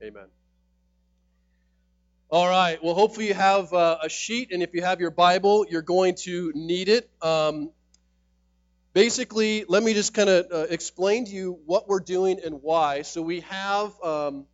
Amen. All right. Well, hopefully you have uh, a sheet, and if you have your Bible, you're going to need it. Um, basically, let me just kind of uh, explain to you what we're doing and why. So we have um,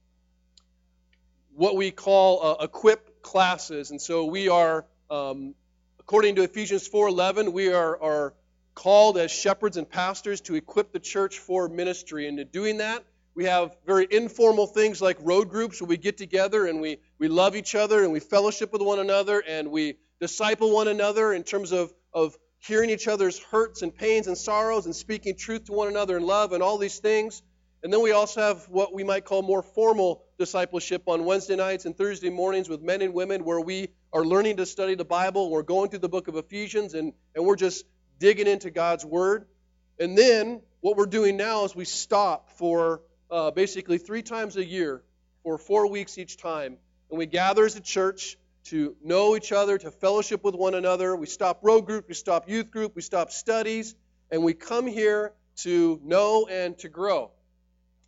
what we call uh, equip classes, and so we are, um, according to Ephesians 4:11, we are, are called as shepherds and pastors to equip the church for ministry, and in doing that, we have very informal things like road groups where we get together and we, we love each other and we fellowship with one another and we disciple one another in terms of, of hearing each other's hurts and pains and sorrows and speaking truth to one another in love and all these things. And then we also have what we might call more formal discipleship on Wednesday nights and Thursday mornings with men and women where we are learning to study the Bible. We're going through the book of Ephesians and, and we're just digging into God's Word. And then what we're doing now is we stop for uh, basically three times a year for four weeks each time. And we gather as a church to know each other, to fellowship with one another. We stop road group, we stop youth group, we stop studies, and we come here to know and to grow.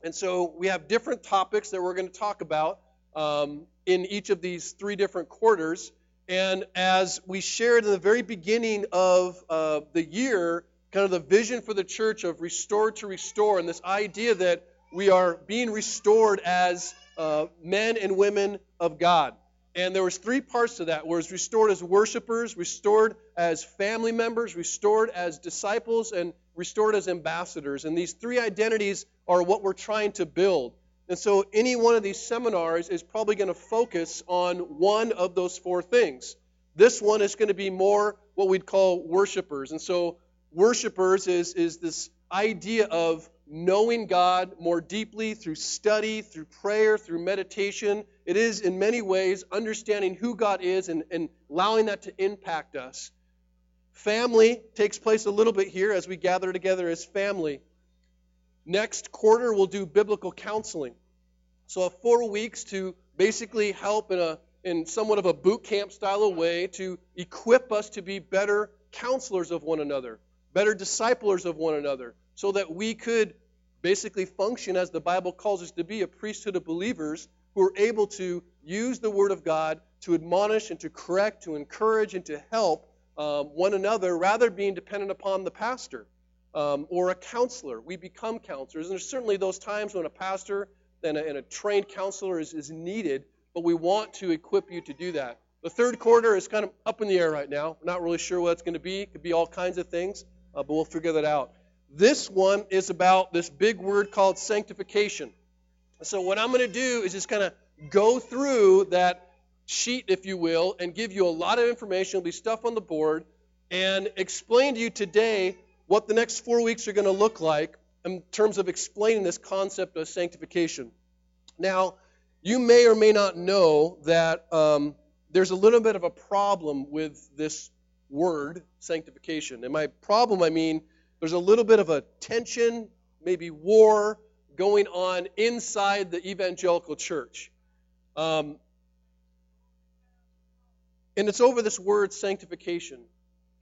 And so we have different topics that we're going to talk about um, in each of these three different quarters. And as we shared in the very beginning of uh, the year, kind of the vision for the church of restore to restore, and this idea that we are being restored as uh, men and women of God. And there was three parts to that. Was restored as worshipers, restored as family members, restored as disciples, and restored as ambassadors. And these three identities are what we're trying to build. And so any one of these seminars is probably going to focus on one of those four things. This one is going to be more what we'd call worshipers. And so worshipers is, is this idea of knowing God more deeply through study, through prayer, through meditation. It is, in many ways, understanding who God is and, and allowing that to impact us. Family takes place a little bit here as we gather together as family. Next quarter, we'll do biblical counseling. So, four weeks to basically help in a in somewhat of a boot camp style of way to equip us to be better counselors of one another, better disciplers of one another, so that we could basically function as the Bible calls us to be a priesthood of believers who are able to use the Word of God to admonish and to correct, to encourage, and to help um, one another rather being dependent upon the pastor um, or a counselor. We become counselors. And there's certainly those times when a pastor and a, and a trained counselor is, is needed, but we want to equip you to do that. The third quarter is kind of up in the air right now. We're not really sure what it's going to be. It could be all kinds of things, uh, but we'll figure that out. This one is about this big word called sanctification. So, what I'm going to do is just kind of go through that sheet, if you will, and give you a lot of information. There'll be stuff on the board, and explain to you today what the next four weeks are going to look like in terms of explaining this concept of sanctification. Now, you may or may not know that um, there's a little bit of a problem with this word, sanctification. And my problem, I mean, there's a little bit of a tension, maybe war going on inside the evangelical church. Um, and it's over this word sanctification.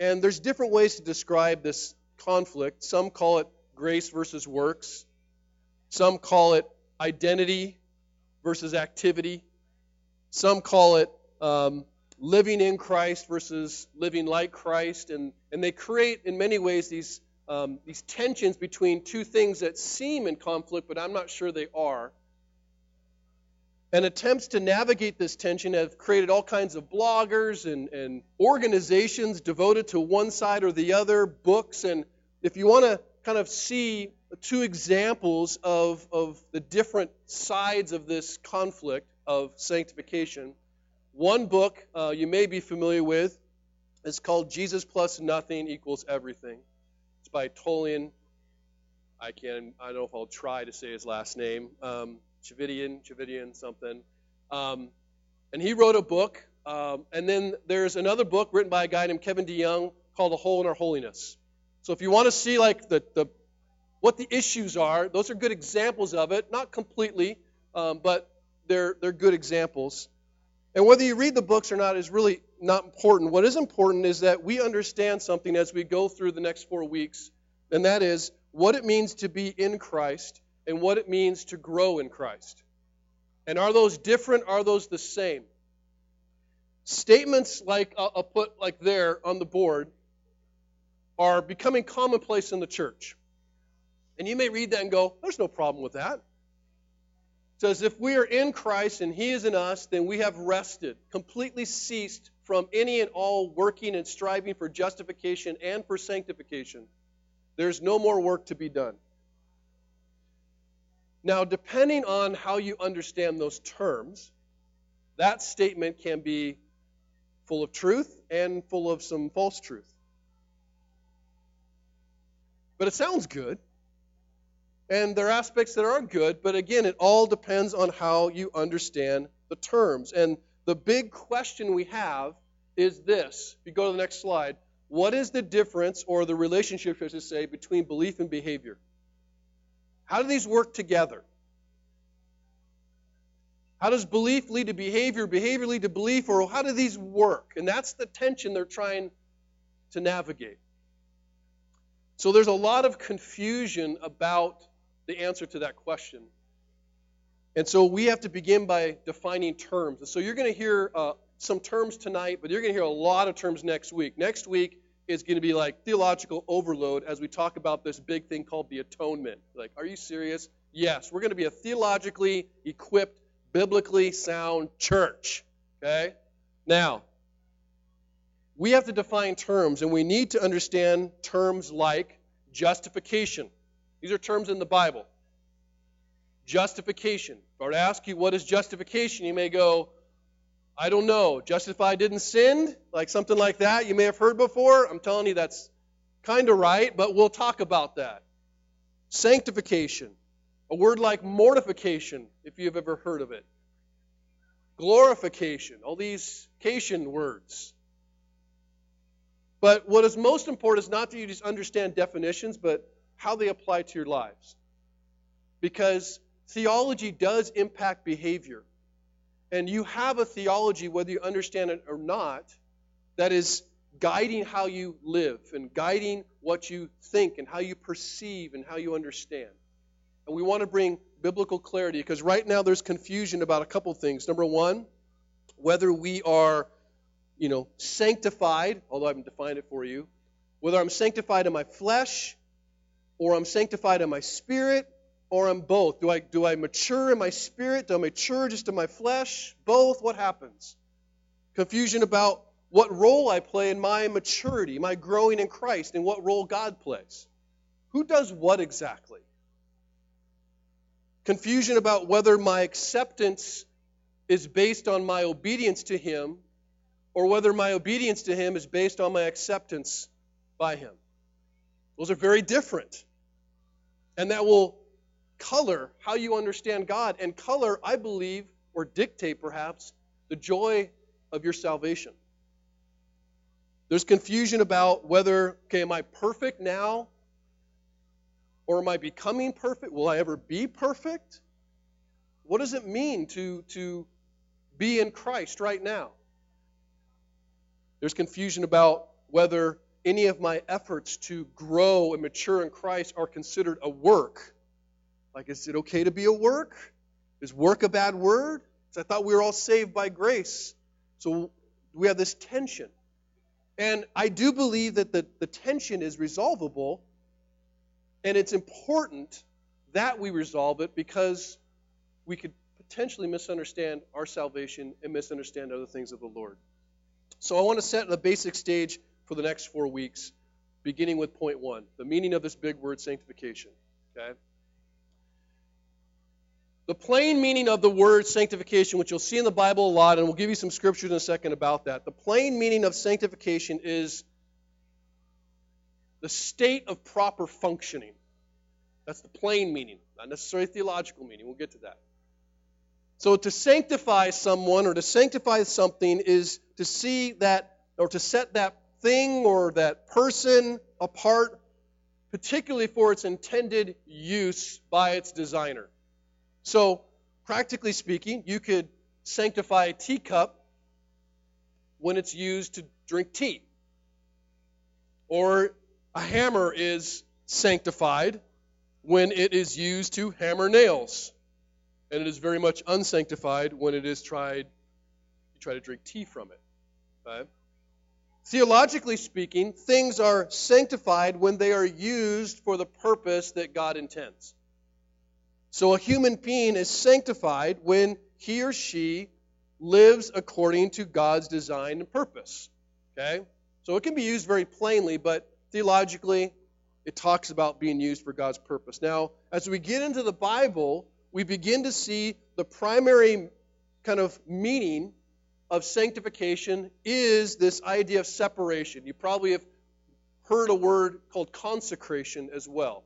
And there's different ways to describe this conflict. Some call it grace versus works, some call it identity versus activity, some call it um, living in Christ versus living like Christ. And, and they create, in many ways, these um, these tensions between two things that seem in conflict, but I'm not sure they are. And attempts to navigate this tension have created all kinds of bloggers and, and organizations devoted to one side or the other, books. And if you want to kind of see two examples of, of the different sides of this conflict of sanctification, one book uh, you may be familiar with is called Jesus Plus Nothing Equals Everything by Tullian. I can I don't know if I'll try to say his last name. Um, Chividian, Chividian something. Um, and he wrote a book. Um, and then there's another book written by a guy named Kevin DeYoung called A Hole in Our Holiness. So if you want to see like the, the what the issues are, those are good examples of it. Not completely, um, but they're they're good examples. And whether you read the books or not is really not important. What is important is that we understand something as we go through the next four weeks, and that is what it means to be in Christ and what it means to grow in Christ. And are those different? Are those the same? Statements like I'll put like there on the board are becoming commonplace in the church. And you may read that and go, there's no problem with that. Says, if we are in Christ and He is in us, then we have rested, completely ceased from any and all working and striving for justification and for sanctification. There's no more work to be done. Now, depending on how you understand those terms, that statement can be full of truth and full of some false truth. But it sounds good. And there are aspects that are good, but again, it all depends on how you understand the terms. And the big question we have is this. If you go to the next slide, what is the difference or the relationship, I should say, between belief and behavior? How do these work together? How does belief lead to behavior, behavior lead to belief, or how do these work? And that's the tension they're trying to navigate. So there's a lot of confusion about the answer to that question. And so we have to begin by defining terms. And so you're going to hear uh, some terms tonight, but you're going to hear a lot of terms next week. Next week is going to be like theological overload as we talk about this big thing called the atonement. Like, are you serious? Yes, we're going to be a theologically equipped, biblically sound church. Okay? Now, we have to define terms, and we need to understand terms like justification. These are terms in the Bible. Justification. If I were to ask you what is justification, you may go, I don't know. Justified didn't sin? Like something like that you may have heard before? I'm telling you that's kind of right, but we'll talk about that. Sanctification. A word like mortification, if you've ever heard of it. Glorification. All these cation words. But what is most important is not that you just understand definitions, but how they apply to your lives. Because theology does impact behavior. And you have a theology, whether you understand it or not, that is guiding how you live and guiding what you think and how you perceive and how you understand. And we want to bring biblical clarity because right now there's confusion about a couple things. Number one, whether we are, you know, sanctified, although I haven't defined it for you, whether I'm sanctified in my flesh or I'm sanctified in my spirit, or I'm both. Do I, do I mature in my spirit? Do I mature just in my flesh? Both? What happens? Confusion about what role I play in my maturity, my growing in Christ, and what role God plays. Who does what exactly? Confusion about whether my acceptance is based on my obedience to Him or whether my obedience to Him is based on my acceptance by Him. Those are very different. And that will color how you understand God and color, I believe, or dictate perhaps, the joy of your salvation. There's confusion about whether, okay, am I perfect now? Or am I becoming perfect? Will I ever be perfect? What does it mean to, to be in Christ right now? There's confusion about whether any of my efforts to grow and mature in Christ are considered a work. Like, is it okay to be a work? Is work a bad word? I thought we were all saved by grace. So we have this tension. And I do believe that the, the tension is resolvable, and it's important that we resolve it because we could potentially misunderstand our salvation and misunderstand other things of the Lord. So I want to set the basic stage for the next four weeks, beginning with point one the meaning of this big word sanctification. Okay? The plain meaning of the word sanctification, which you'll see in the Bible a lot, and we'll give you some scriptures in a second about that. The plain meaning of sanctification is the state of proper functioning. That's the plain meaning, not necessarily theological meaning. We'll get to that. So to sanctify someone or to sanctify something is to see that or to set that thing or that person apart, particularly for its intended use by its designer. So, practically speaking, you could sanctify a teacup when it's used to drink tea. Or a hammer is sanctified when it is used to hammer nails. And it is very much unsanctified when it is tried, you try to drink tea from it. Okay? Theologically speaking, things are sanctified when they are used for the purpose that God intends. So a human being is sanctified when he or she lives according to God's design and purpose. Okay? So it can be used very plainly, but theologically, it talks about being used for God's purpose. Now, as we get into the Bible, we begin to see the primary kind of meaning of sanctification is this idea of separation. You probably have heard a word called consecration as well.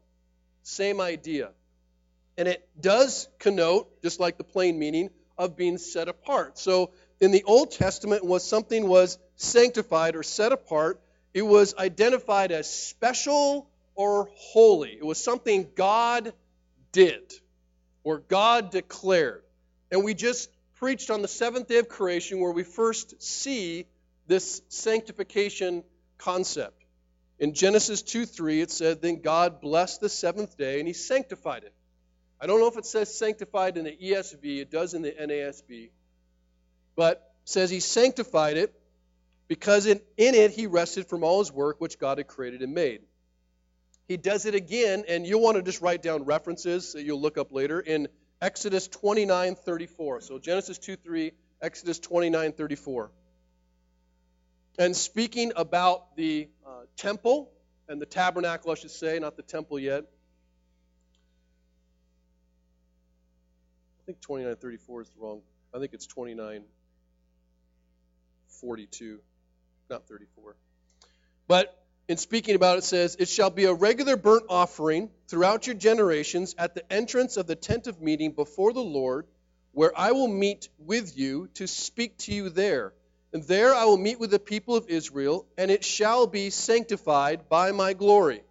Same idea. And it does connote, just like the plain meaning, of being set apart. So in the Old Testament, when something was sanctified or set apart, it was identified as special or holy. It was something God did or God declared. And we just preached on the seventh day of creation where we first see this sanctification concept. In Genesis 2 3, it said, Then God blessed the seventh day and he sanctified it. I don't know if it says sanctified in the ESV, it does in the NASB, but says he sanctified it because in, in it he rested from all his work which God had created and made. He does it again, and you'll want to just write down references that you'll look up later in Exodus 29:34. So Genesis 2 3, Exodus 29:34. And speaking about the uh, temple and the tabernacle, I should say, not the temple yet. I think 2934 is wrong. I think it's 2942, not 34. But in speaking about it, says, It shall be a regular burnt offering throughout your generations at the entrance of the tent of meeting before the Lord, where I will meet with you to speak to you there. And there I will meet with the people of Israel, and it shall be sanctified by my glory.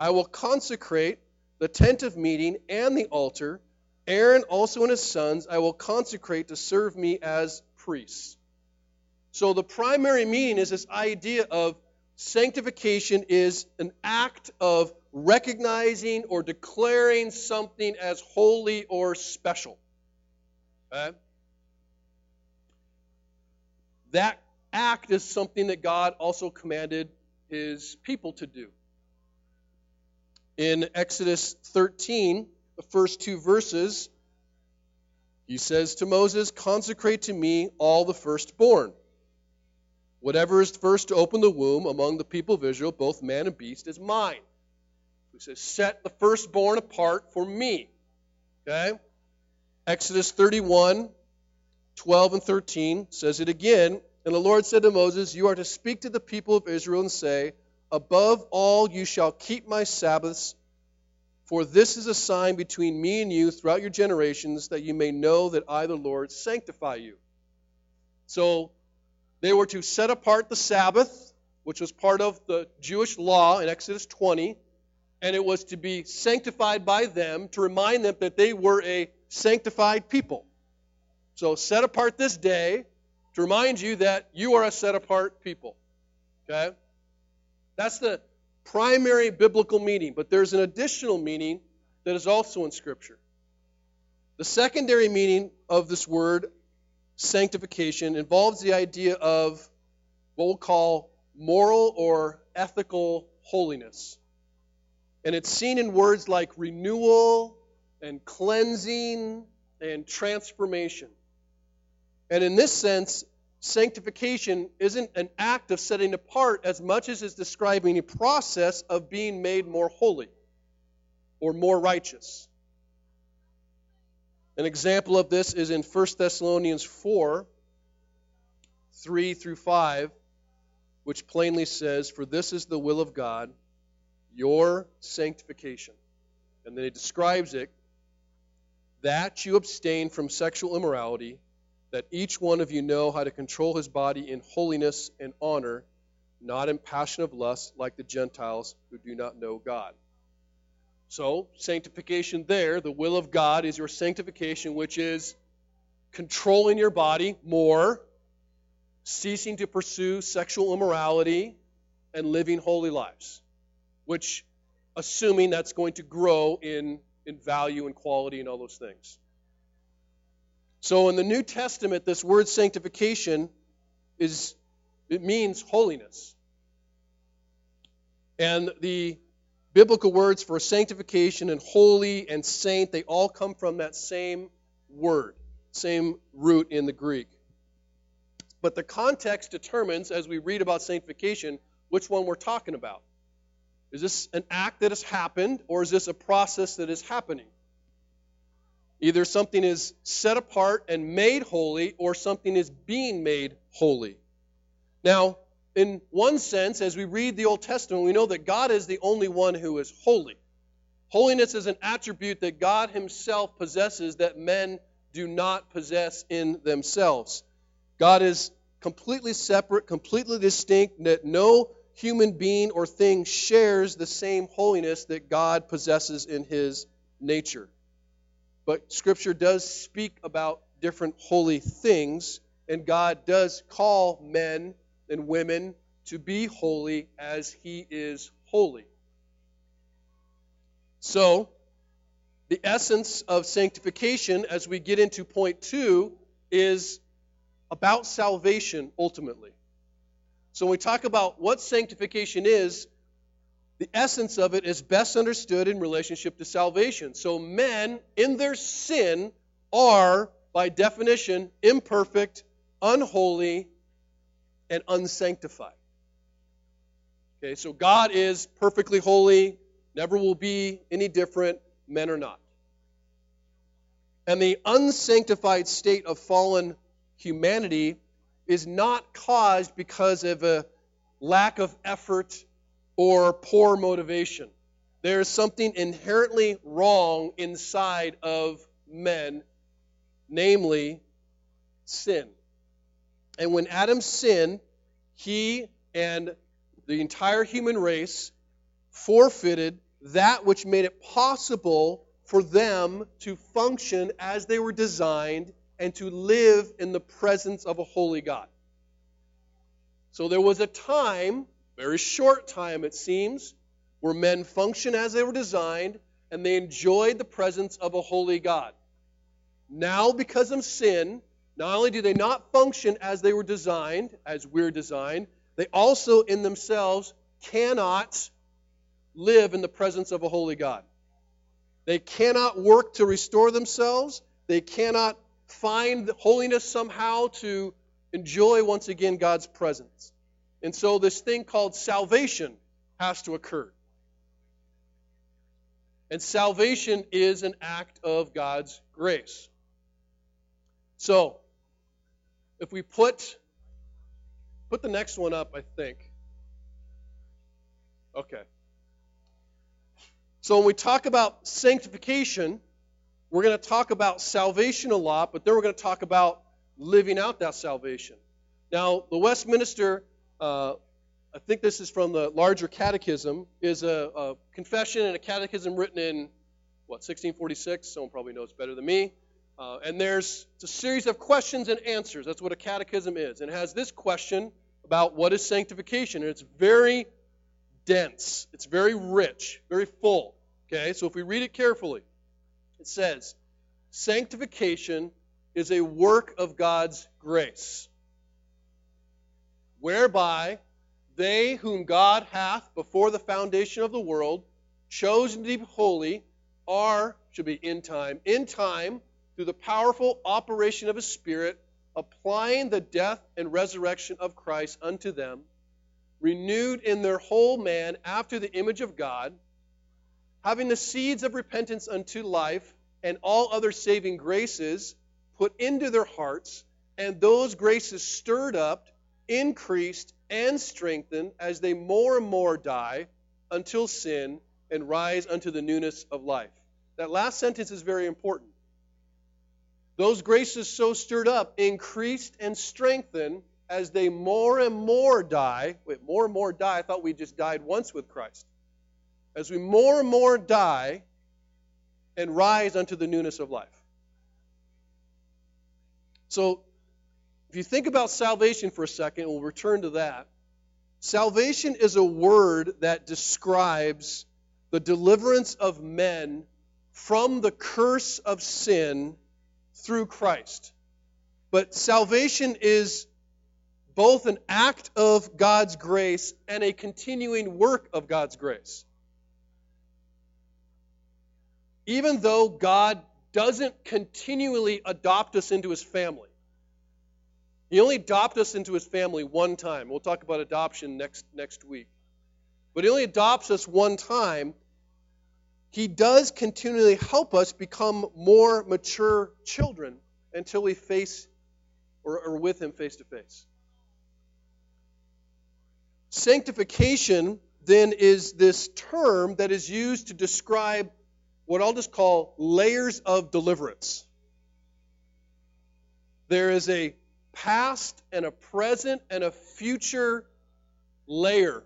I will consecrate the tent of meeting and the altar Aaron also and his sons I will consecrate to serve me as priests. So the primary meaning is this idea of sanctification is an act of recognizing or declaring something as holy or special. Okay? That act is something that God also commanded his people to do. In Exodus 13, the first two verses, he says to Moses, Consecrate to me all the firstborn. Whatever is first to open the womb among the people of Israel, both man and beast, is mine. He says, Set the firstborn apart for me. Okay? Exodus 31, 12 and 13 says it again. And the Lord said to Moses, You are to speak to the people of Israel and say, Above all, you shall keep my Sabbaths for this is a sign between me and you throughout your generations, that you may know that I, the Lord, sanctify you. So they were to set apart the Sabbath, which was part of the Jewish law in Exodus 20, and it was to be sanctified by them to remind them that they were a sanctified people. So set apart this day to remind you that you are a set apart people. Okay? That's the primary biblical meaning, but there's an additional meaning that is also in Scripture. The secondary meaning of this word, sanctification, involves the idea of what we'll call moral or ethical holiness. And it's seen in words like renewal and cleansing and transformation. And in this sense, sanctification isn't an act of setting apart as much as it's describing a process of being made more holy or more righteous. An example of this is in 1 Thessalonians 4 3 through 5, which plainly says, For this is the will of God, your sanctification. And then he describes it that you abstain from sexual immorality that each one of you know how to control his body in holiness and honor, not in passion of lust like the Gentiles who do not know God. So, sanctification there, the will of God is your sanctification, which is controlling your body more, ceasing to pursue sexual immorality, and living holy lives, which, assuming that's going to grow in, in value and quality and all those things. So in the New Testament, this word sanctification is it means holiness. And the biblical words for sanctification and holy and saint, they all come from that same word, same root in the Greek. But the context determines, as we read about sanctification, which one we're talking about. Is this an act that has happened, or is this a process that is happening? Either something is set apart and made holy, or something is being made holy. Now, in one sense, as we read the Old Testament, we know that God is the only one who is holy. Holiness is an attribute that God Himself possesses that men do not possess in themselves. God is completely separate, completely distinct, that no human being or thing shares the same holiness that God possesses in His nature. But Scripture does speak about different holy things, and God does call men and women to be holy as he is holy. So, the essence of sanctification as we get into point two is about salvation ultimately. So, when we talk about what sanctification is, the essence of it is best understood in relationship to salvation. So, men in their sin are, by definition, imperfect, unholy, and unsanctified. Okay, so God is perfectly holy, never will be any different, men are not. And the unsanctified state of fallen humanity is not caused because of a lack of effort or poor motivation. There is something inherently wrong inside of men, namely sin. And when Adam sinned, he and the entire human race forfeited that which made it possible for them to function as they were designed and to live in the presence of a holy God. So there was a time, very short time it seems, where men functioned as they were designed and they enjoyed the presence of a holy God. Now, because of sin, not only do they not function as they were designed, as we're designed, they also in themselves cannot live in the presence of a holy God. They cannot work to restore themselves. They cannot find holiness somehow to enjoy once again God's presence. And so this thing called salvation has to occur. And salvation is an act of God's grace. So, if we put put the next one up, I think. Okay. So when we talk about sanctification, we're going to talk about salvation a lot, but then we're going to talk about living out that salvation. Now, the Westminster, uh, I think this is from the larger catechism, is a, a confession and a catechism written in, what, 1646? Someone probably knows better than me. Uh, and there's a series of questions and answers. That's what a catechism is. And it has this question about what is sanctification. And it's very dense, it's very rich, very full. Okay, so if we read it carefully, it says, Sanctification is a work of God's grace, whereby they whom God hath before the foundation of the world chosen to be holy are, should be in time, in time through the powerful operation of His Spirit, applying the death and resurrection of Christ unto them, renewed in their whole man after the image of God, having the seeds of repentance unto life and all other saving graces put into their hearts, and those graces stirred up, increased, and strengthened as they more and more die until sin and rise unto the newness of life. That last sentence is very important. Those graces so stirred up increased and strengthened as they more and more die. Wait, more and more die? I thought we just died once with Christ. As we more and more die and rise unto the newness of life. So, if you think about salvation for a second, we'll return to that. Salvation is a word that describes the deliverance of men from the curse of sin through Christ. But salvation is both an act of God's grace and a continuing work of God's grace. Even though God doesn't continually adopt us into his family, he only adopted us into his family one time. We'll talk about adoption next, next week. But he only adopts us one time. He does continually help us become more mature children until we face or are with him face to face. Sanctification then is this term that is used to describe what I'll just call layers of deliverance. There is a past and a present and a future layer.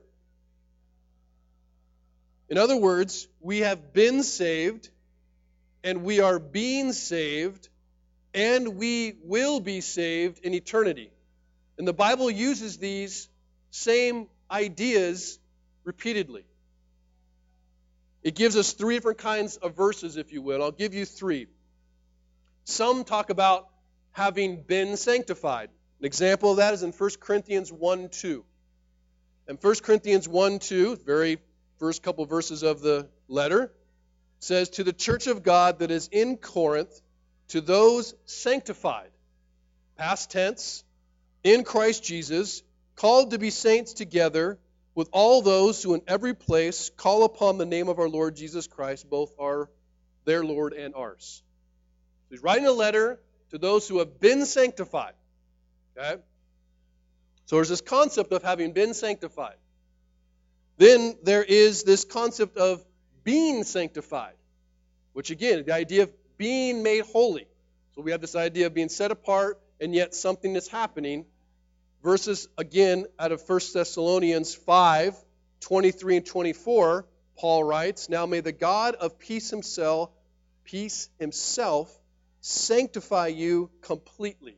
In other words, we have been saved and we are being saved and we will be saved in eternity. And the Bible uses these same ideas repeatedly. It gives us three different kinds of verses, if you will. I'll give you three. Some talk about having been sanctified. An example of that is in 1 Corinthians 1 2. And 1 Corinthians 1 2, very first couple verses of the letter, says, To the church of God that is in Corinth, to those sanctified, past tense, in Christ Jesus, called to be saints together with all those who in every place call upon the name of our Lord Jesus Christ, both are their Lord and ours. He's writing a letter to those who have been sanctified. Okay? So there's this concept of having been sanctified. Then there is this concept of being sanctified, which again, the idea of being made holy. So we have this idea of being set apart and yet something that's happening verses again out of 1 Thessalonians 5 23 and 24, Paul writes, Now may the God of peace himself, peace himself, sanctify you completely.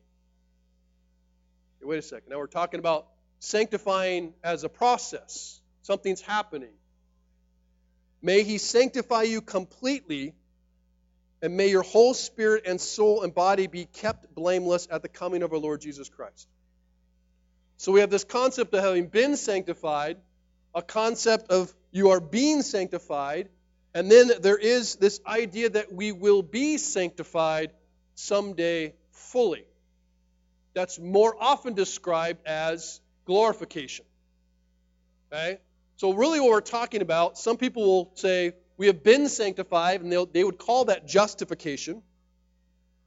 Okay, wait a second. Now we're talking about sanctifying as a process. Something's happening. May he sanctify you completely, and may your whole spirit and soul and body be kept blameless at the coming of our Lord Jesus Christ. So we have this concept of having been sanctified, a concept of you are being sanctified, and then there is this idea that we will be sanctified someday fully. That's more often described as glorification. Okay? So, really, what we're talking about, some people will say, we have been sanctified, and they would call that justification.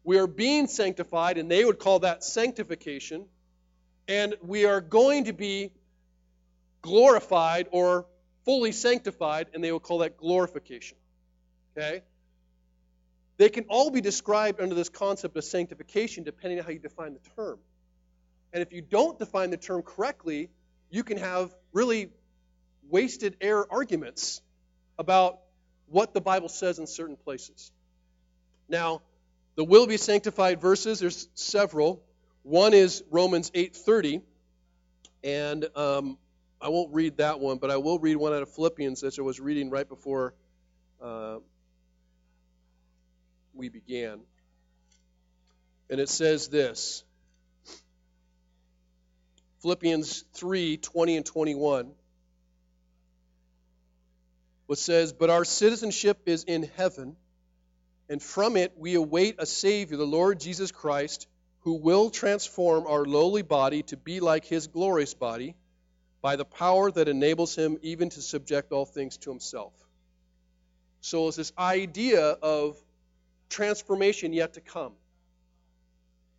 We are being sanctified, and they would call that sanctification and we are going to be glorified or fully sanctified, and they will call that glorification. Okay? They can all be described under this concept of sanctification depending on how you define the term. And if you don't define the term correctly, you can have really wasted air arguments about what the Bible says in certain places. Now, the will be sanctified verses, there's several. One is Romans 8:30, and um, I won't read that one, but I will read one out of Philippians that I was reading right before uh, we began. And it says this Philippians 3 20 and 21. What says, But our citizenship is in heaven, and from it we await a Savior, the Lord Jesus Christ who will transform our lowly body to be like his glorious body by the power that enables him even to subject all things to himself. So it's this idea of transformation yet to come,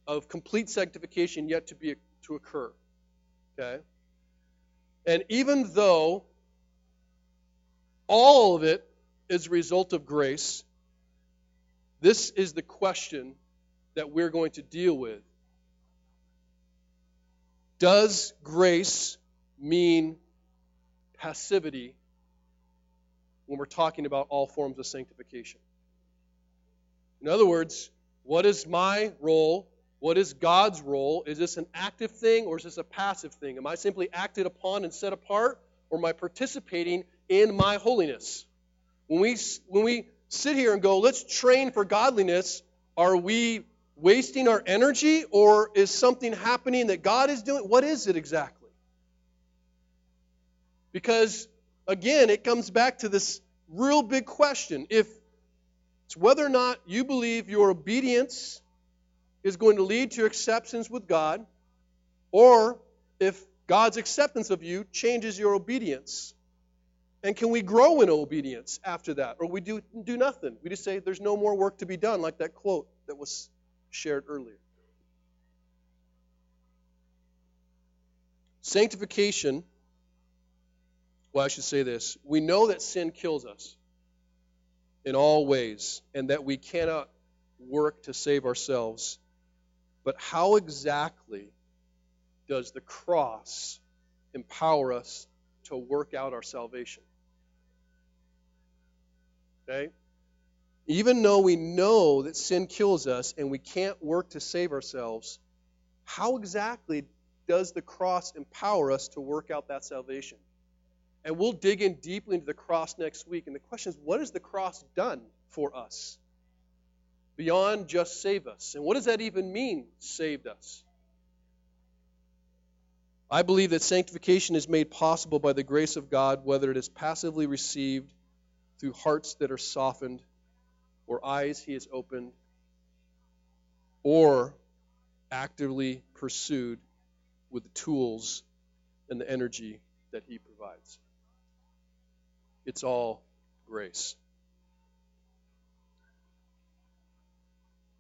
of complete sanctification yet to be to occur. Okay? And even though all of it is a result of grace, this is the question that we're going to deal with. Does grace mean passivity when we're talking about all forms of sanctification? In other words, what is my role? What is God's role? Is this an active thing or is this a passive thing? Am I simply acted upon and set apart or am I participating in my holiness? When we, when we sit here and go, let's train for godliness, are we wasting our energy or is something happening that God is doing? What is it exactly? Because, again, it comes back to this real big question. If it's whether or not you believe your obedience is going to lead to acceptance with God, or if God's acceptance of you changes your obedience. And can we grow in obedience after that? Or we do, do nothing? We just say there's no more work to be done, like that quote that was shared earlier. Sanctification, well, I should say this. We know that sin kills us in all ways and that we cannot work to save ourselves. But how exactly does the cross empower us to work out our salvation? Okay? Even though we know that sin kills us and we can't work to save ourselves, how exactly does the cross empower us to work out that salvation? And we'll dig in deeply into the cross next week. And the question is, what has the cross done for us? Beyond just save us. And what does that even mean, saved us? I believe that sanctification is made possible by the grace of God, whether it is passively received through hearts that are softened or eyes he has opened, or actively pursued with the tools and the energy that he provides. It's all grace.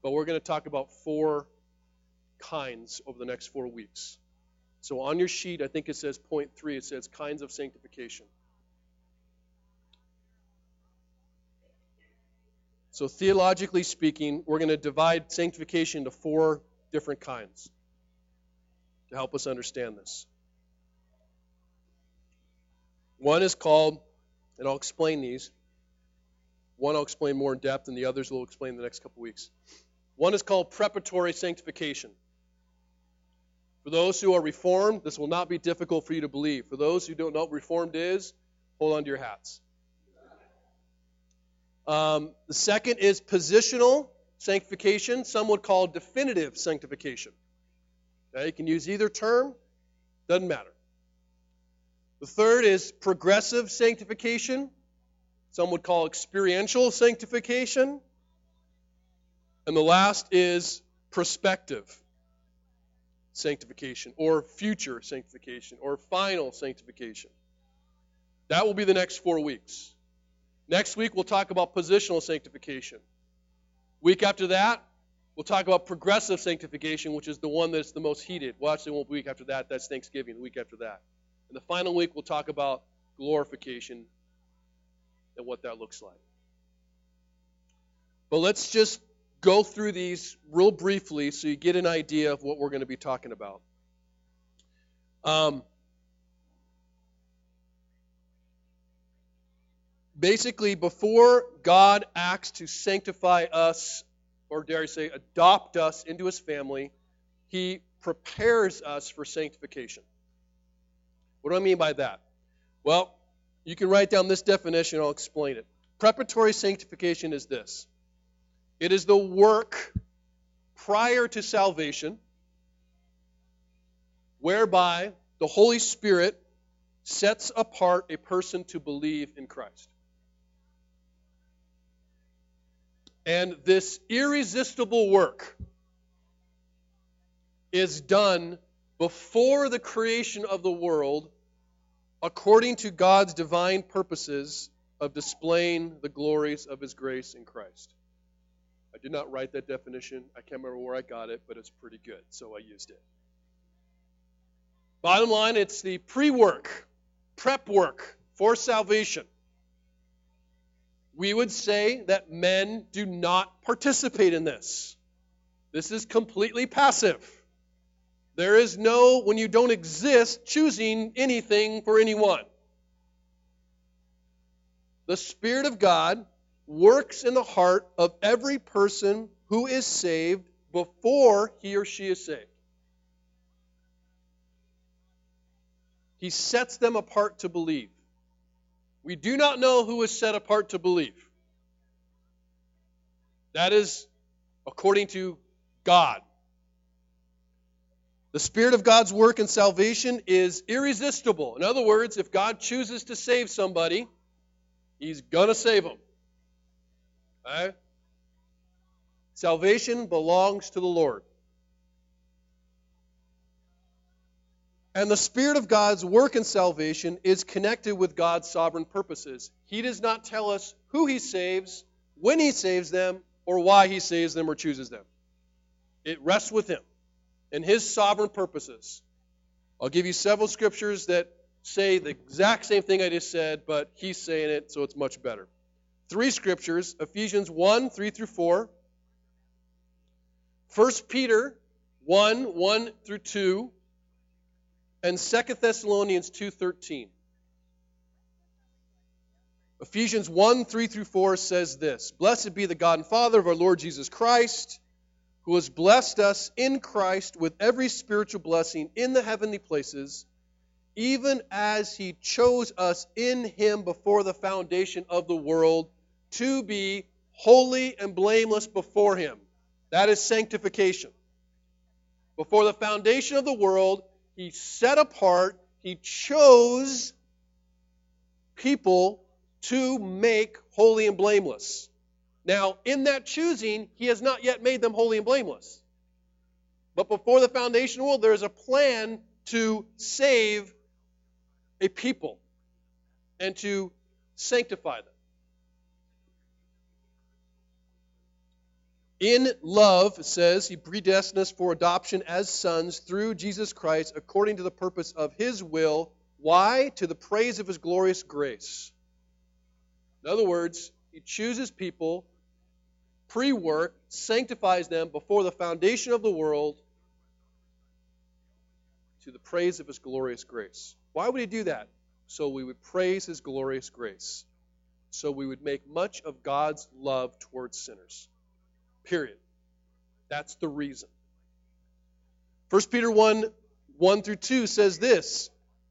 But we're going to talk about four kinds over the next four weeks. So on your sheet, I think it says point three, it says kinds of sanctification. So, theologically speaking, we're going to divide sanctification into four different kinds to help us understand this. One is called, and I'll explain these. One I'll explain more in depth, and the others we'll explain in the next couple weeks. One is called preparatory sanctification. For those who are reformed, this will not be difficult for you to believe. For those who don't know what reformed is, hold on to your hats. Um, the second is positional sanctification. Some would call definitive sanctification. Okay, you can use either term, doesn't matter. The third is progressive sanctification. Some would call experiential sanctification. And the last is prospective sanctification, or future sanctification, or final sanctification. That will be the next four weeks. Next week, we'll talk about positional sanctification. Week after that, we'll talk about progressive sanctification, which is the one that's the most heated. Well, actually, one week after that, that's Thanksgiving, the week after that. And the final week, we'll talk about glorification and what that looks like. But let's just go through these real briefly so you get an idea of what we're going to be talking about. Um, basically, before God acts to sanctify us, or dare I say, adopt us into his family, he prepares us for sanctification. What do I mean by that? Well, you can write down this definition, I'll explain it. Preparatory sanctification is this it is the work prior to salvation whereby the Holy Spirit sets apart a person to believe in Christ. And this irresistible work is done before the creation of the world according to God's divine purposes of displaying the glories of His grace in Christ. Did not write that definition. I can't remember where I got it, but it's pretty good, so I used it. Bottom line, it's the pre work, prep work for salvation we would say that men do not participate in this. This is completely passive. There is no, when you don't exist, choosing anything for anyone. The Spirit of God works in the heart of every person who is saved before he or she is saved. He sets them apart to believe. We do not know who is set apart to believe. That is according to God. The Spirit of God's work in salvation is irresistible. In other words, if God chooses to save somebody, He's going to save them. Salvation belongs to the Lord. And the Spirit of God's work in salvation is connected with God's sovereign purposes. He does not tell us who He saves, when He saves them, or why He saves them or chooses them. It rests with Him and his sovereign purposes. I'll give you several scriptures that say the exact same thing I just said, but he's saying it, so it's much better. Three scriptures Ephesians 1 3 through 4, 1 Peter 1 1 through 2, and 2 Thessalonians 2:13. Ephesians 1 3 through 4 says this Blessed be the God and Father of our Lord Jesus Christ who has blessed us in Christ with every spiritual blessing in the heavenly places, even as he chose us in him before the foundation of the world to be holy and blameless before him. That is sanctification. Before the foundation of the world, he set apart, he chose people to make holy and blameless. Now, in that choosing, he has not yet made them holy and blameless. But before the foundation of the world, there is a plan to save a people and to sanctify them. In love, says, he predestined us for adoption as sons through Jesus Christ according to the purpose of his will. Why? To the praise of his glorious grace. In other words, he chooses people pre work, sanctifies them before the foundation of the world to the praise of his glorious grace. Why would he do that? So we would praise his glorious grace. So we would make much of God's love towards sinners. Period. That's the reason. 1 Peter 1 1 through 2 says this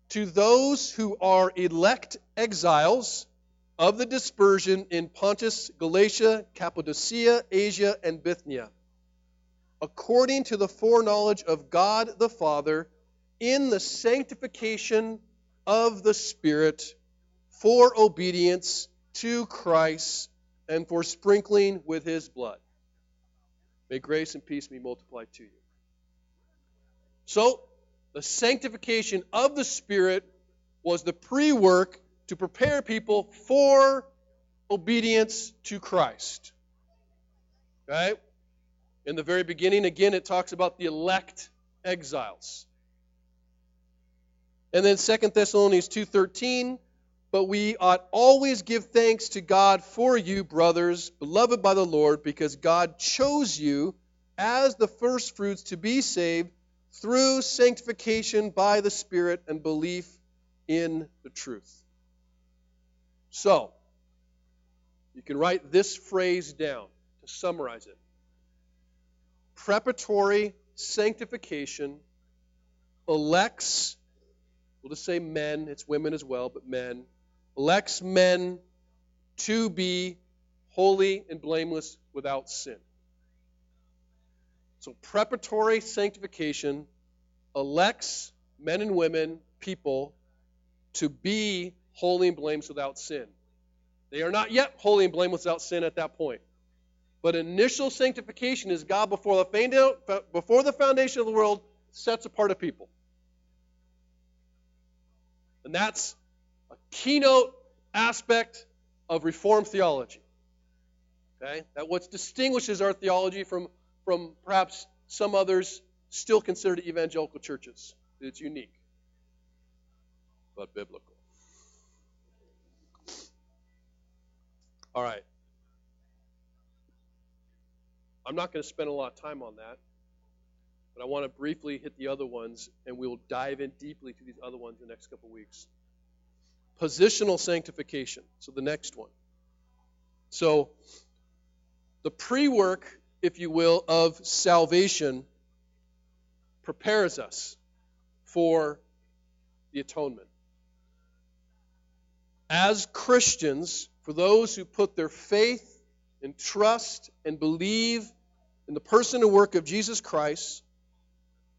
To those who are elect exiles, of the dispersion in Pontus, Galatia, Cappadocia, Asia, and Bithynia, according to the foreknowledge of God the Father, in the sanctification of the Spirit, for obedience to Christ, and for sprinkling with his blood. May grace and peace be multiplied to you. So, the sanctification of the Spirit was the pre work to prepare people for obedience to Christ. Okay? In the very beginning, again, it talks about the elect exiles. And then 2 Thessalonians 2:13, but we ought always give thanks to God for you, brothers, beloved by the Lord, because God chose you as the firstfruits to be saved through sanctification by the Spirit and belief in the truth. So, you can write this phrase down to summarize it preparatory sanctification elects, we'll just say men, it's women as well, but men, elects men to be holy and blameless without sin. So, preparatory sanctification elects men and women, people, to be holy and blameless without sin. They are not yet holy and blameless without sin at that point. But initial sanctification is God before the, before the foundation of the world sets apart a people. And that's keynote aspect of Reformed theology. Okay? That what distinguishes our theology from, from perhaps some others still considered evangelical churches. It's unique, but biblical. All right. I'm not going to spend a lot of time on that, but I want to briefly hit the other ones, and we'll dive in deeply to these other ones in the next couple weeks. Positional sanctification. So the next one. So the pre work, if you will, of salvation prepares us for the atonement. As Christians, for those who put their faith and trust and believe in the person and work of Jesus Christ,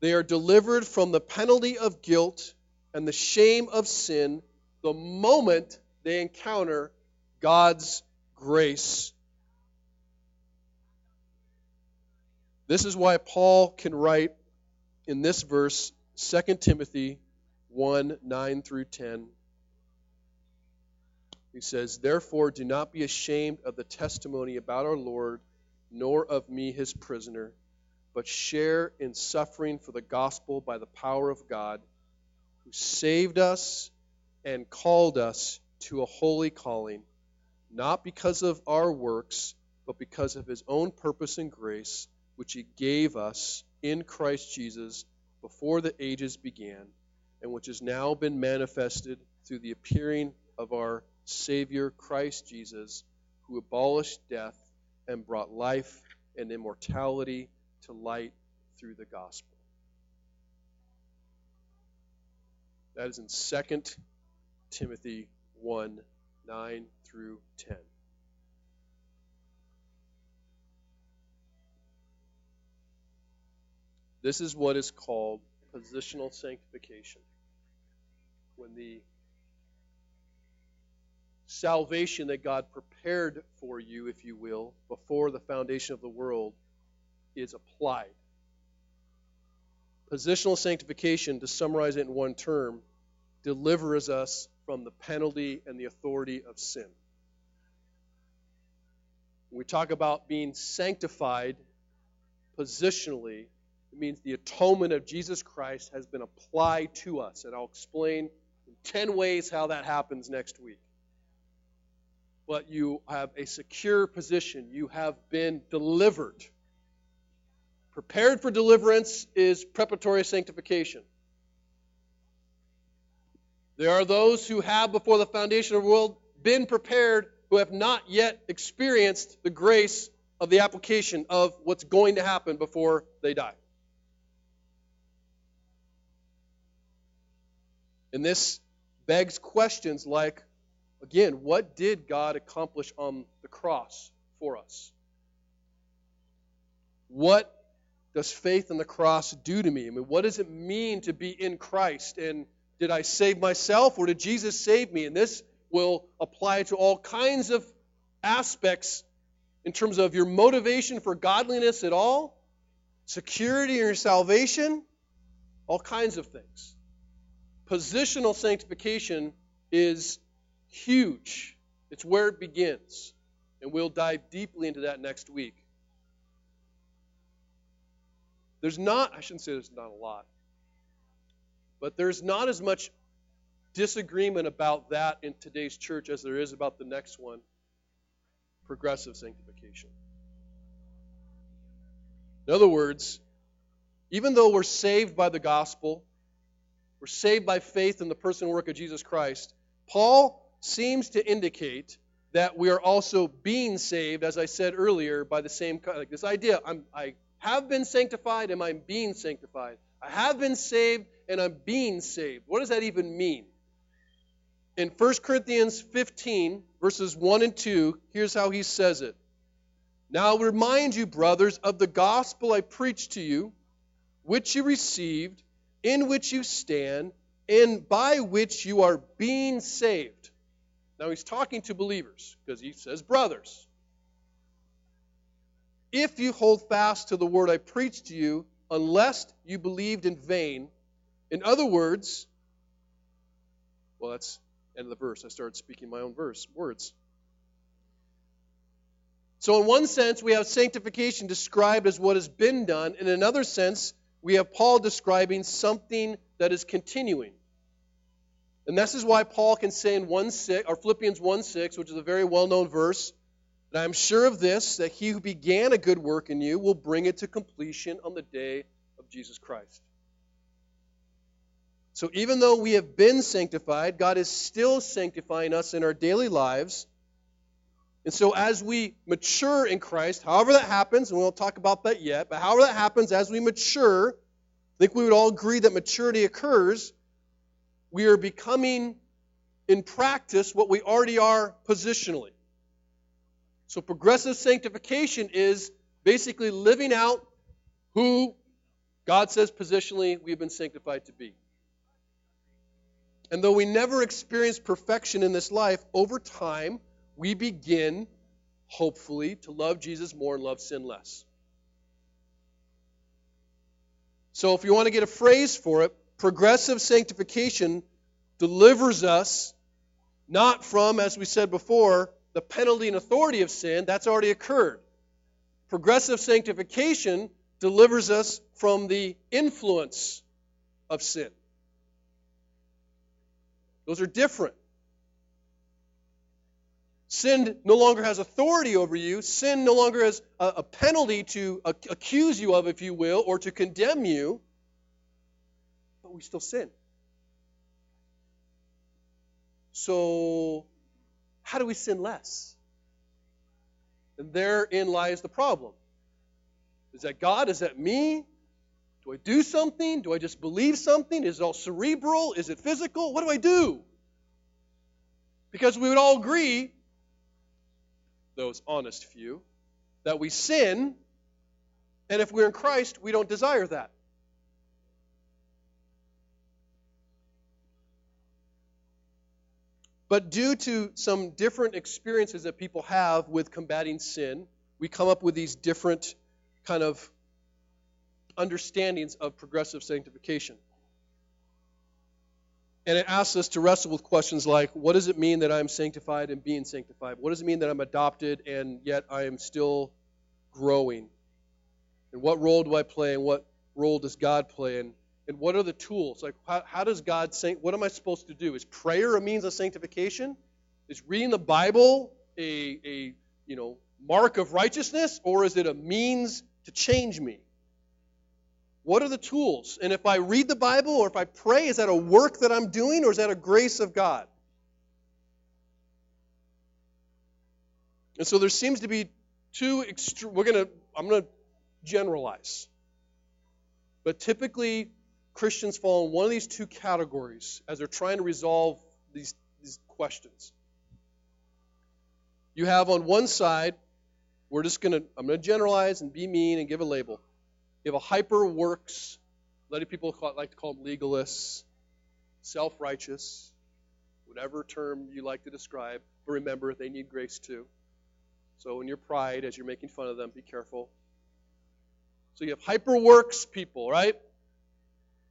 they are delivered from the penalty of guilt and the shame of sin the moment they encounter God's grace. This is why Paul can write in this verse, 2 Timothy 1 9 through 10. He says, Therefore, do not be ashamed of the testimony about our Lord, nor of me, his prisoner, but share in suffering for the gospel by the power of God, who saved us and called us to a holy calling, not because of our works, but because of his own purpose and grace, which he gave us in Christ Jesus before the ages began, and which has now been manifested through the appearing of our Savior Christ Jesus, who abolished death and brought life and immortality to light through the gospel. That is in 2 Timothy 1 9 through 10. This is what is called positional sanctification. When the salvation that God prepared for you, if you will, before the foundation of the world is applied. Positional sanctification, to summarize it in one term, delivers us from the penalty and the authority of sin. When we talk about being sanctified positionally, it means the atonement of Jesus Christ has been applied to us. And I'll explain in 10 ways how that happens next week but you have a secure position. You have been delivered. Prepared for deliverance is preparatory sanctification. There are those who have, before the foundation of the world, been prepared who have not yet experienced the grace of the application of what's going to happen before they die. And this begs questions like Again, what did God accomplish on the cross for us? What does faith in the cross do to me? I mean, what does it mean to be in Christ? And did I save myself or did Jesus save me? And this will apply to all kinds of aspects in terms of your motivation for godliness at all, security in your salvation, all kinds of things. Positional sanctification is huge. It's where it begins. And we'll dive deeply into that next week. There's not, I shouldn't say there's not a lot, but there's not as much disagreement about that in today's church as there is about the next one progressive sanctification. In other words, even though we're saved by the gospel, we're saved by faith in the person and work of Jesus Christ, Paul seems to indicate that we are also being saved, as I said earlier, by the same like this idea. I'm, I have been sanctified and I'm being sanctified. I have been saved and I'm being saved. What does that even mean? In 1 Corinthians 15, verses 1 and 2, here's how he says it. Now I remind you, brothers, of the gospel I preached to you, which you received, in which you stand, and by which you are being saved now he's talking to believers because he says, brothers. If you hold fast to the word I preached to you, unless you believed in vain, in other words, well, that's end of the verse. I started speaking my own verse words. So, in one sense, we have sanctification described as what has been done. In another sense, we have Paul describing something that is continuing. And this is why Paul can say in 1 6, or Philippians 1 6, which is a very well known verse, that I am sure of this, that he who began a good work in you will bring it to completion on the day of Jesus Christ. So even though we have been sanctified, God is still sanctifying us in our daily lives. And so as we mature in Christ, however that happens, and we won't talk about that yet, but however that happens, as we mature, I think we would all agree that maturity occurs we are becoming in practice what we already are positionally. So progressive sanctification is basically living out who God says positionally we've been sanctified to be. And though we never experience perfection in this life, over time we begin, hopefully, to love Jesus more and love sin less. So if you want to get a phrase for it, progressive sanctification delivers us not from, as we said before, the penalty and authority of sin. That's already occurred. Progressive sanctification delivers us from the influence of sin. Those are different. Sin no longer has authority over you. Sin no longer has a, a penalty to accuse you of, if you will, or to condemn you. But we still sin. So, how do we sin less? And therein lies the problem. Is that God? Is that me? Do I do something? Do I just believe something? Is it all cerebral? Is it physical? What do I do? Because we would all agree, those honest few, that we sin, and if we're in Christ, we don't desire that. But due to some different experiences that people have with combating sin, we come up with these different kind of understandings of progressive sanctification. And it asks us to wrestle with questions like what does it mean that I'm sanctified and being sanctified? What does it mean that I'm adopted and yet I am still growing? And what role do I play and what role does God play? And, and what are the tools? Like, how, how does God say, what am I supposed to do? Is prayer a means of sanctification? Is reading the Bible a, a you know, mark of righteousness or is it a means to change me? What are the tools? And if I read the Bible or if I pray, is that a work that I'm doing or is that a grace of God? And so there seems to be two. We're going to, I'm going to generalize. But typically, Christians fall in one of these two categories as they're trying to resolve these, these questions. You have on one side, we're just going to, I'm going to generalize and be mean and give a label. You have a hyper works, a lot of people like to call them legalists, self righteous, whatever term you like to describe. But remember, they need grace too. So in your pride, as you're making fun of them, be careful. So you have hyper works people, right?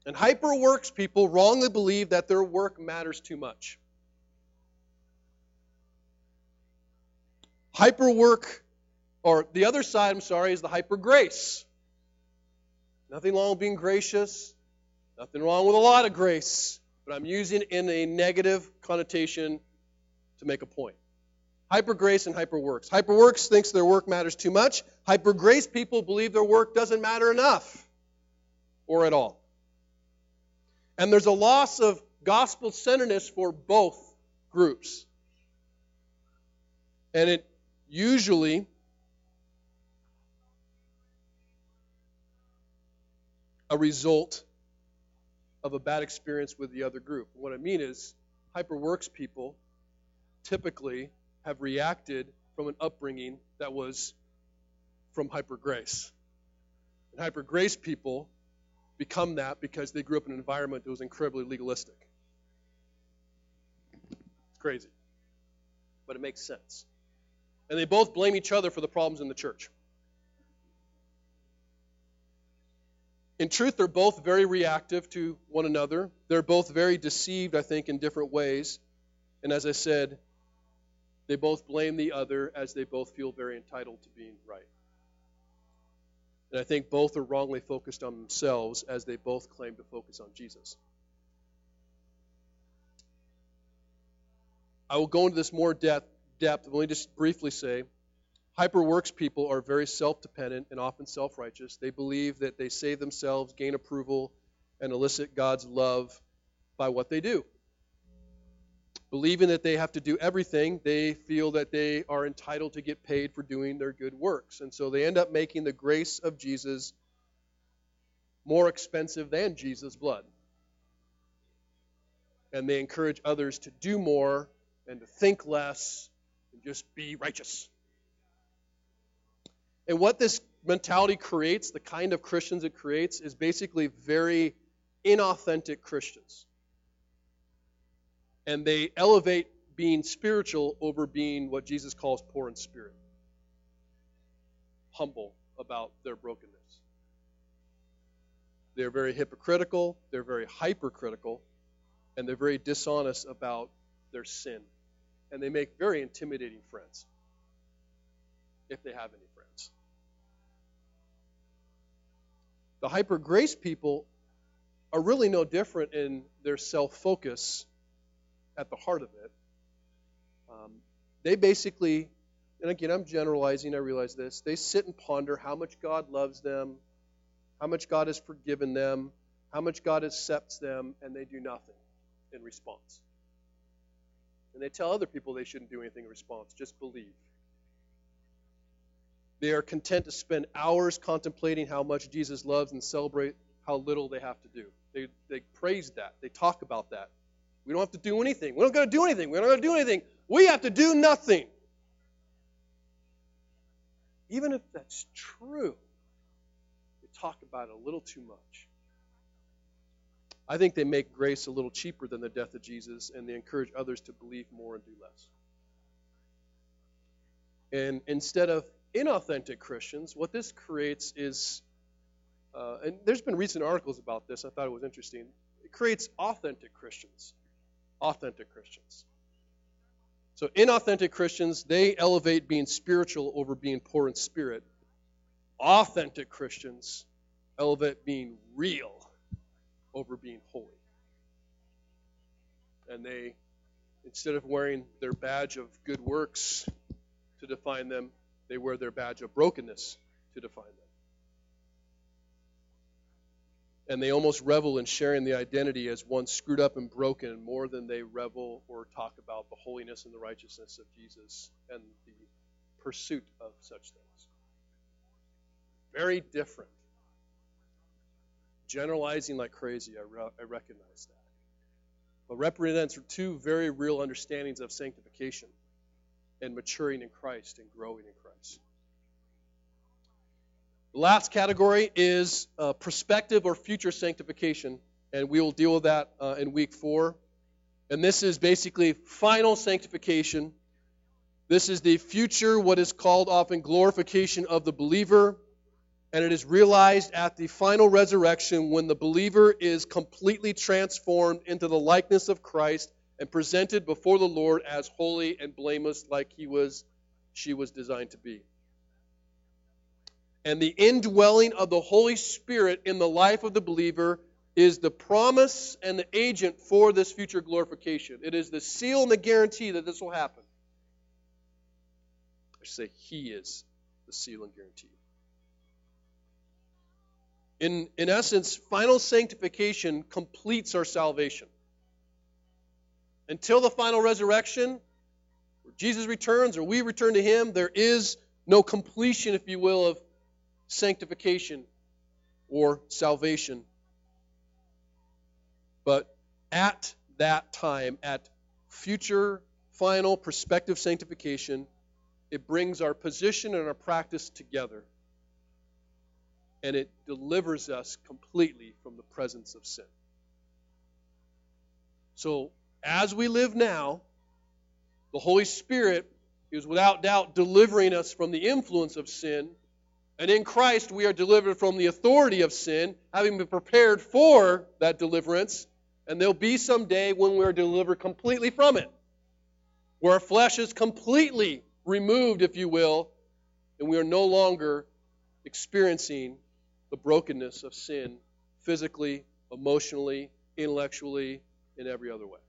And hyper works people wrongly believe that their work matters too much. Hyper work, or the other side, I'm sorry, is the hyper grace. Nothing wrong with being gracious. Nothing wrong with a lot of grace. But I'm using it in a negative connotation to make a point. Hyper grace and hyper works. Hyper works thinks their work matters too much. Hyper grace people believe their work doesn't matter enough or at all. And there's a loss of gospel centeredness for both groups. And it usually a result of a bad experience with the other group. What I mean is, hyperworks people typically have reacted from an upbringing that was from hyper grace. And hyper grace people become that because they grew up in an environment that was incredibly legalistic. It's crazy. But it makes sense. And they both blame each other for the problems in the church. In truth, they're both very reactive to one another. They're both very deceived, I think, in different ways. And as I said, they both blame the other as they both feel very entitled to being right. And I think both are wrongly focused on themselves as they both claim to focus on Jesus. I will go into this more depth, depth but let me just briefly say Hyperworks people are very self dependent and often self righteous. They believe that they save themselves, gain approval, and elicit God's love by what they do. Believing that they have to do everything, they feel that they are entitled to get paid for doing their good works. And so they end up making the grace of Jesus more expensive than Jesus' blood. And they encourage others to do more and to think less and just be righteous. And what this mentality creates, the kind of Christians it creates, is basically very inauthentic Christians. And they elevate being spiritual over being what Jesus calls poor in spirit, humble about their brokenness. They're very hypocritical, they're very hypercritical, and they're very dishonest about their sin. And they make very intimidating friends, if they have any friends. The hyper grace people are really no different in their self focus at the heart of it. Um, they basically, and again, I'm generalizing, I realize this, they sit and ponder how much God loves them, how much God has forgiven them, how much God accepts them, and they do nothing in response. And they tell other people they shouldn't do anything in response, just believe. They are content to spend hours contemplating how much Jesus loves and celebrate how little they have to do. They, they praise that. They talk about that. We don't have to do anything. We're not going to do anything. We're not going to do anything. We have to do nothing. Even if that's true, they talk about it a little too much. I think they make grace a little cheaper than the death of Jesus, and they encourage others to believe more and do less. And instead of inauthentic Christians, what this creates is, uh, and there's been recent articles about this, I thought it was interesting. It creates authentic Christians. Authentic Christians. So, inauthentic Christians, they elevate being spiritual over being poor in spirit. Authentic Christians elevate being real over being holy. And they, instead of wearing their badge of good works to define them, they wear their badge of brokenness to define them. And they almost revel in sharing the identity as one screwed up and broken more than they revel or talk about the holiness and the righteousness of Jesus and the pursuit of such things. Very different generalizing like crazy, I, re- I recognize that. But represents two very real understandings of sanctification and maturing in Christ and growing in Christ. The last category is uh, prospective or future sanctification, and we will deal with that uh, in week four. And this is basically final sanctification. This is the future, what is called often glorification of the believer and it is realized at the final resurrection when the believer is completely transformed into the likeness of Christ and presented before the Lord as holy and blameless like he was she was designed to be. And the indwelling of the Holy Spirit in the life of the believer is the promise and the agent for this future glorification. It is the seal and the guarantee that this will happen. I should say, He is the seal and guarantee. In, in essence, final sanctification completes our salvation. Until the final resurrection, where Jesus returns or we return to Him, there is no completion, if you will, of sanctification or salvation. But at that time, at future, final, prospective sanctification, it brings our position and our practice together and it delivers us completely from the presence of sin. So, as we live now, the Holy Spirit is without doubt delivering us from the influence of sin. And in Christ, we are delivered from the authority of sin, having been prepared for that deliverance. And there'll be some day when we are delivered completely from it, where our flesh is completely removed, if you will, and we are no longer experiencing the brokenness of sin physically, emotionally, intellectually, in every other way.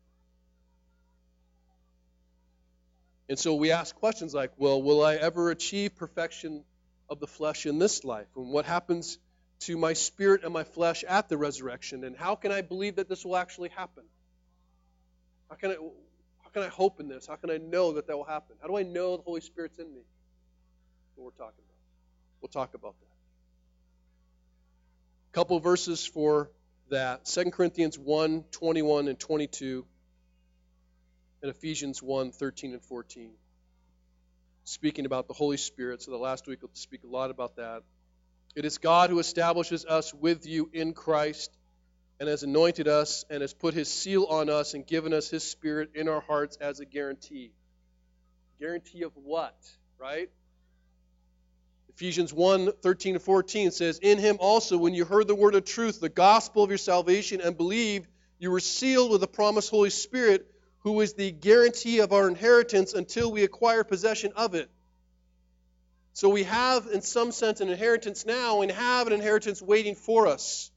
And so we ask questions like, well, will I ever achieve perfection of the flesh in this life? And what happens to my spirit and my flesh at the resurrection? And how can I believe that this will actually happen? How can I, how can I hope in this? How can I know that that will happen? How do I know the Holy Spirit's in me? What we're talking about. We'll talk about that A couple verses for that 2 Corinthians 1 21 and 22, and Ephesians 1 13 and 14. Speaking about the Holy Spirit, so the last week we'll speak a lot about that. It is God who establishes us with you in Christ and has anointed us and has put his seal on us and given us his spirit in our hearts as a guarantee. Guarantee of what? Right? Ephesians 1 13 and 14 says, In him also, when you heard the word of truth, the gospel of your salvation, and believed, you were sealed with the promised Holy Spirit, who is the guarantee of our inheritance until we acquire possession of it. So we have, in some sense, an inheritance now and have an inheritance waiting for us.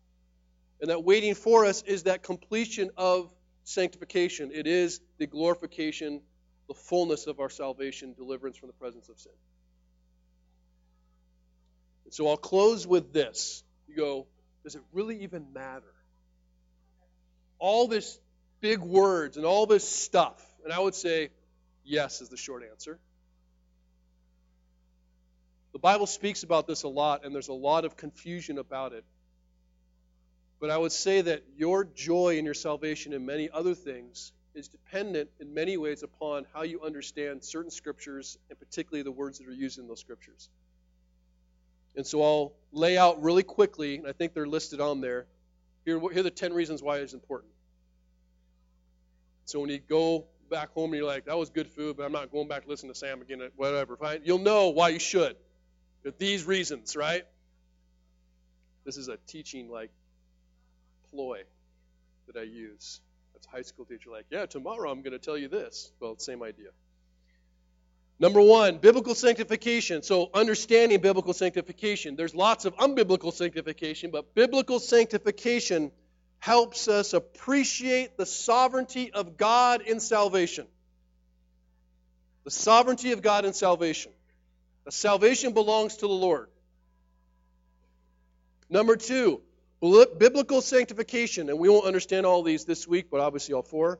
And that waiting for us is that completion of sanctification. It is the glorification, the fullness of our salvation, deliverance from the presence of sin. And so I'll close with this. You go, does it really even matter? All this big words and all this stuff. And I would say, yes, is the short answer. The Bible speaks about this a lot, and there's a lot of confusion about it. But I would say that your joy in your salvation and many other things is dependent in many ways upon how you understand certain scriptures, and particularly the words that are used in those scriptures. And so I'll lay out really quickly, and I think they're listed on there. Here, here are the 10 reasons why it's important. So when you go back home and you're like, that was good food, but I'm not going back to listen to Sam again, whatever, fine, you'll know why you should. For these reasons, right? This is a teaching like ploy that I use. A high school teacher, like, yeah, tomorrow I'm going to tell you this. Well, same idea. Number one, biblical sanctification. So, understanding biblical sanctification. There's lots of unbiblical sanctification, but biblical sanctification helps us appreciate the sovereignty of God in salvation. The sovereignty of God in salvation. The salvation belongs to the Lord. Number two, biblical sanctification, and we won't understand all these this week, but obviously all four,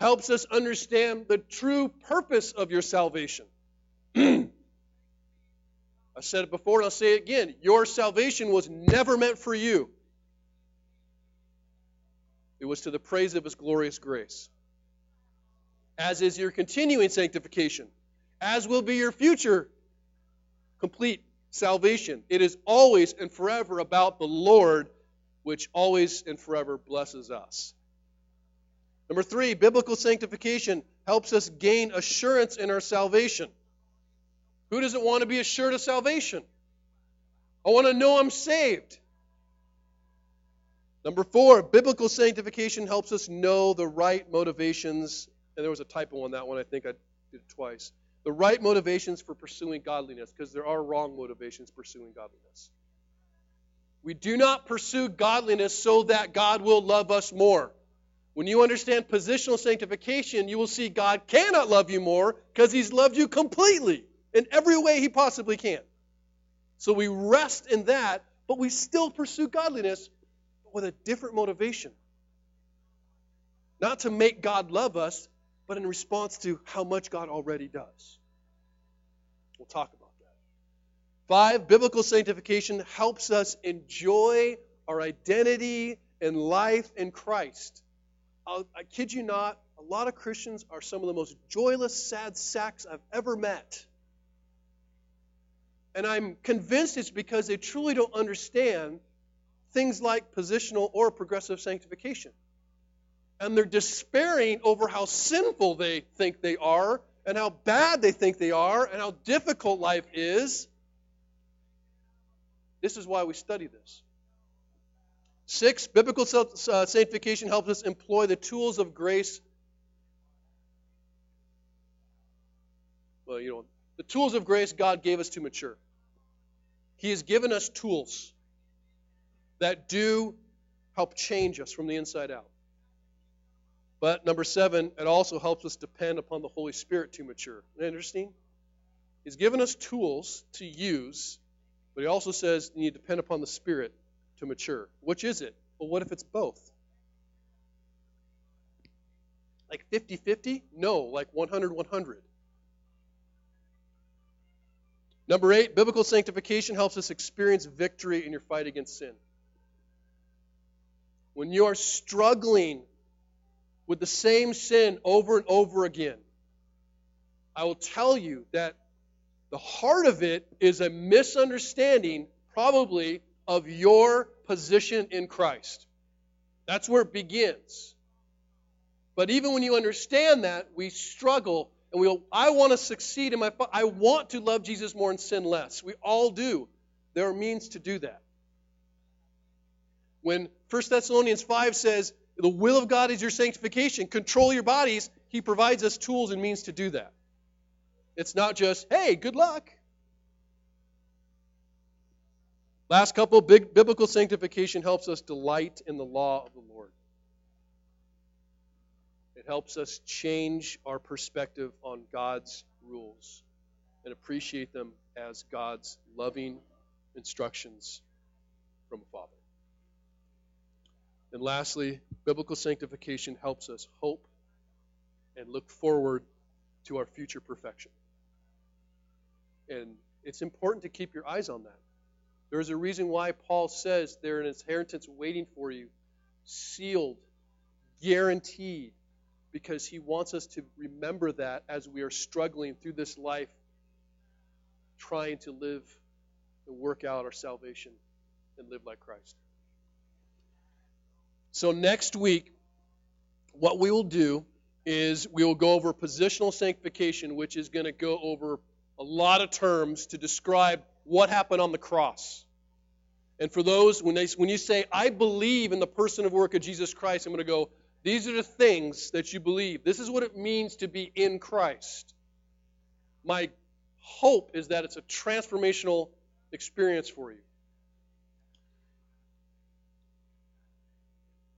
helps us understand the true purpose of your salvation. I said it before and I'll say it again. Your salvation was never meant for you. It was to the praise of his glorious grace. As is your continuing sanctification, as will be your future complete salvation. It is always and forever about the Lord which always and forever blesses us. Number three, biblical sanctification helps us gain assurance in our salvation. Who doesn't want to be assured of salvation? I want to know I'm saved. Number four, biblical sanctification helps us know the right motivations. And there was a typo on that one. I think I did it twice. The right motivations for pursuing godliness, because there are wrong motivations pursuing godliness. We do not pursue godliness so that God will love us more. When you understand positional sanctification, you will see God cannot love you more because He's loved you completely in every way He possibly can. So we rest in that, but we still pursue godliness with a different motivation. Not to make God love us, but in response to how much God already does. We'll talk about that. Five, biblical sanctification helps us enjoy our identity and life in Christ. I'll, I kid you not, a lot of Christians are some of the most joyless, sad sacks I've ever met. And I'm convinced it's because they truly don't understand things like positional or progressive sanctification. And they're despairing over how sinful they think they are, and how bad they think they are, and how difficult life is. This is why we study this. Six, biblical uh, sanctification helps us employ the tools of grace. Well, you know, the tools of grace God gave us to mature. He has given us tools that do help change us from the inside out. But number seven, it also helps us depend upon the Holy Spirit to mature. Isn't interesting? He's given us tools to use but he also says you need to depend upon the Spirit to mature. Which is it? Well, what if it's both? Like 50 50? No, like 100 100. Number eight, biblical sanctification helps us experience victory in your fight against sin. When you are struggling with the same sin over and over again, I will tell you that the heart of it is a misunderstanding, probably of your position in Christ. That's where it begins. But even when you understand that, we struggle and we go, I want to succeed in my I want to love Jesus more and sin less. We all do. There are means to do that. When 1 Thessalonians 5 says, the will of God is your sanctification, control your bodies, he provides us tools and means to do that. It's not just, hey, good luck. Last couple, big biblical sanctification helps us delight in the law of the Lord. It helps us change our perspective on God's rules and appreciate them as God's loving instructions from a Father. And lastly, biblical sanctification helps us hope and look forward to our future perfection. And it's important to keep your eyes on that. There's a reason why Paul says there's an inheritance waiting for you, sealed, guaranteed, because he wants us to remember that as we are struggling through this life, trying to live and work out our salvation and live like Christ. So, next week, what we will do is we will go over positional sanctification, which is going to go over a lot of terms to describe what happened on the cross. And for those, when, they, when you say, I believe in the person and work of Jesus Christ, I'm going to go, these are the things that you believe. This is what it means to be in Christ. My hope is that it's a transformational experience for you.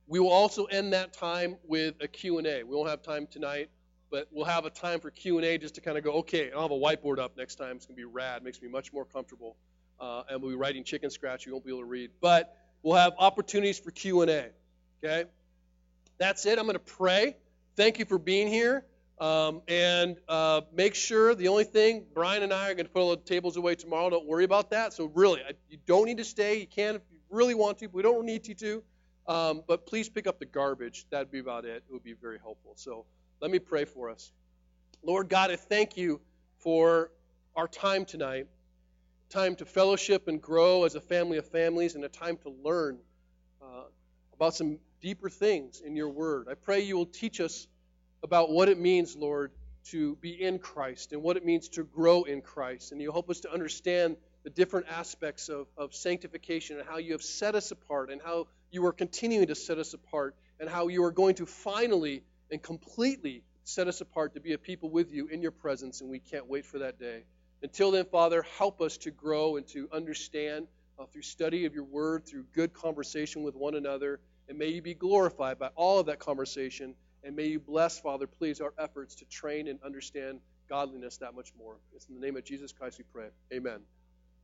We will also end that time with a Q&A. We won't have time tonight, but we'll have a time for Q&A just to kind of go, okay, I'll have a whiteboard up next time. It's going to be rad. Makes me much more comfortable. Uh, and we'll be writing chicken scratch. You won't be able to read. But we'll have opportunities for Q&A. Okay? That's it. I'm going to pray. Thank you for being here. Um, and uh, make sure the only thing, Brian and I are going to put all the tables away tomorrow. Don't worry about that. So, really, I, you don't need to stay. You can if you really want to, but we don't need you to. Um, but please pick up the garbage. That'd be about it. It would be very helpful. So, let me pray for us. Lord God, I thank you for our time tonight time to fellowship and grow as a family of families, and a time to learn uh, about some deeper things in your word. I pray you will teach us about what it means, Lord, to be in Christ and what it means to grow in Christ. And you help us to understand the different aspects of, of sanctification and how you have set us apart and how you are continuing to set us apart and how you are going to finally and completely set us apart to be a people with you in your presence. And we can't wait for that day. Until then, Father, help us to grow and to understand uh, through study of your word, through good conversation with one another. And may you be glorified by all of that conversation. And may you bless, Father, please, our efforts to train and understand godliness that much more. It's in the name of Jesus Christ we pray. Amen.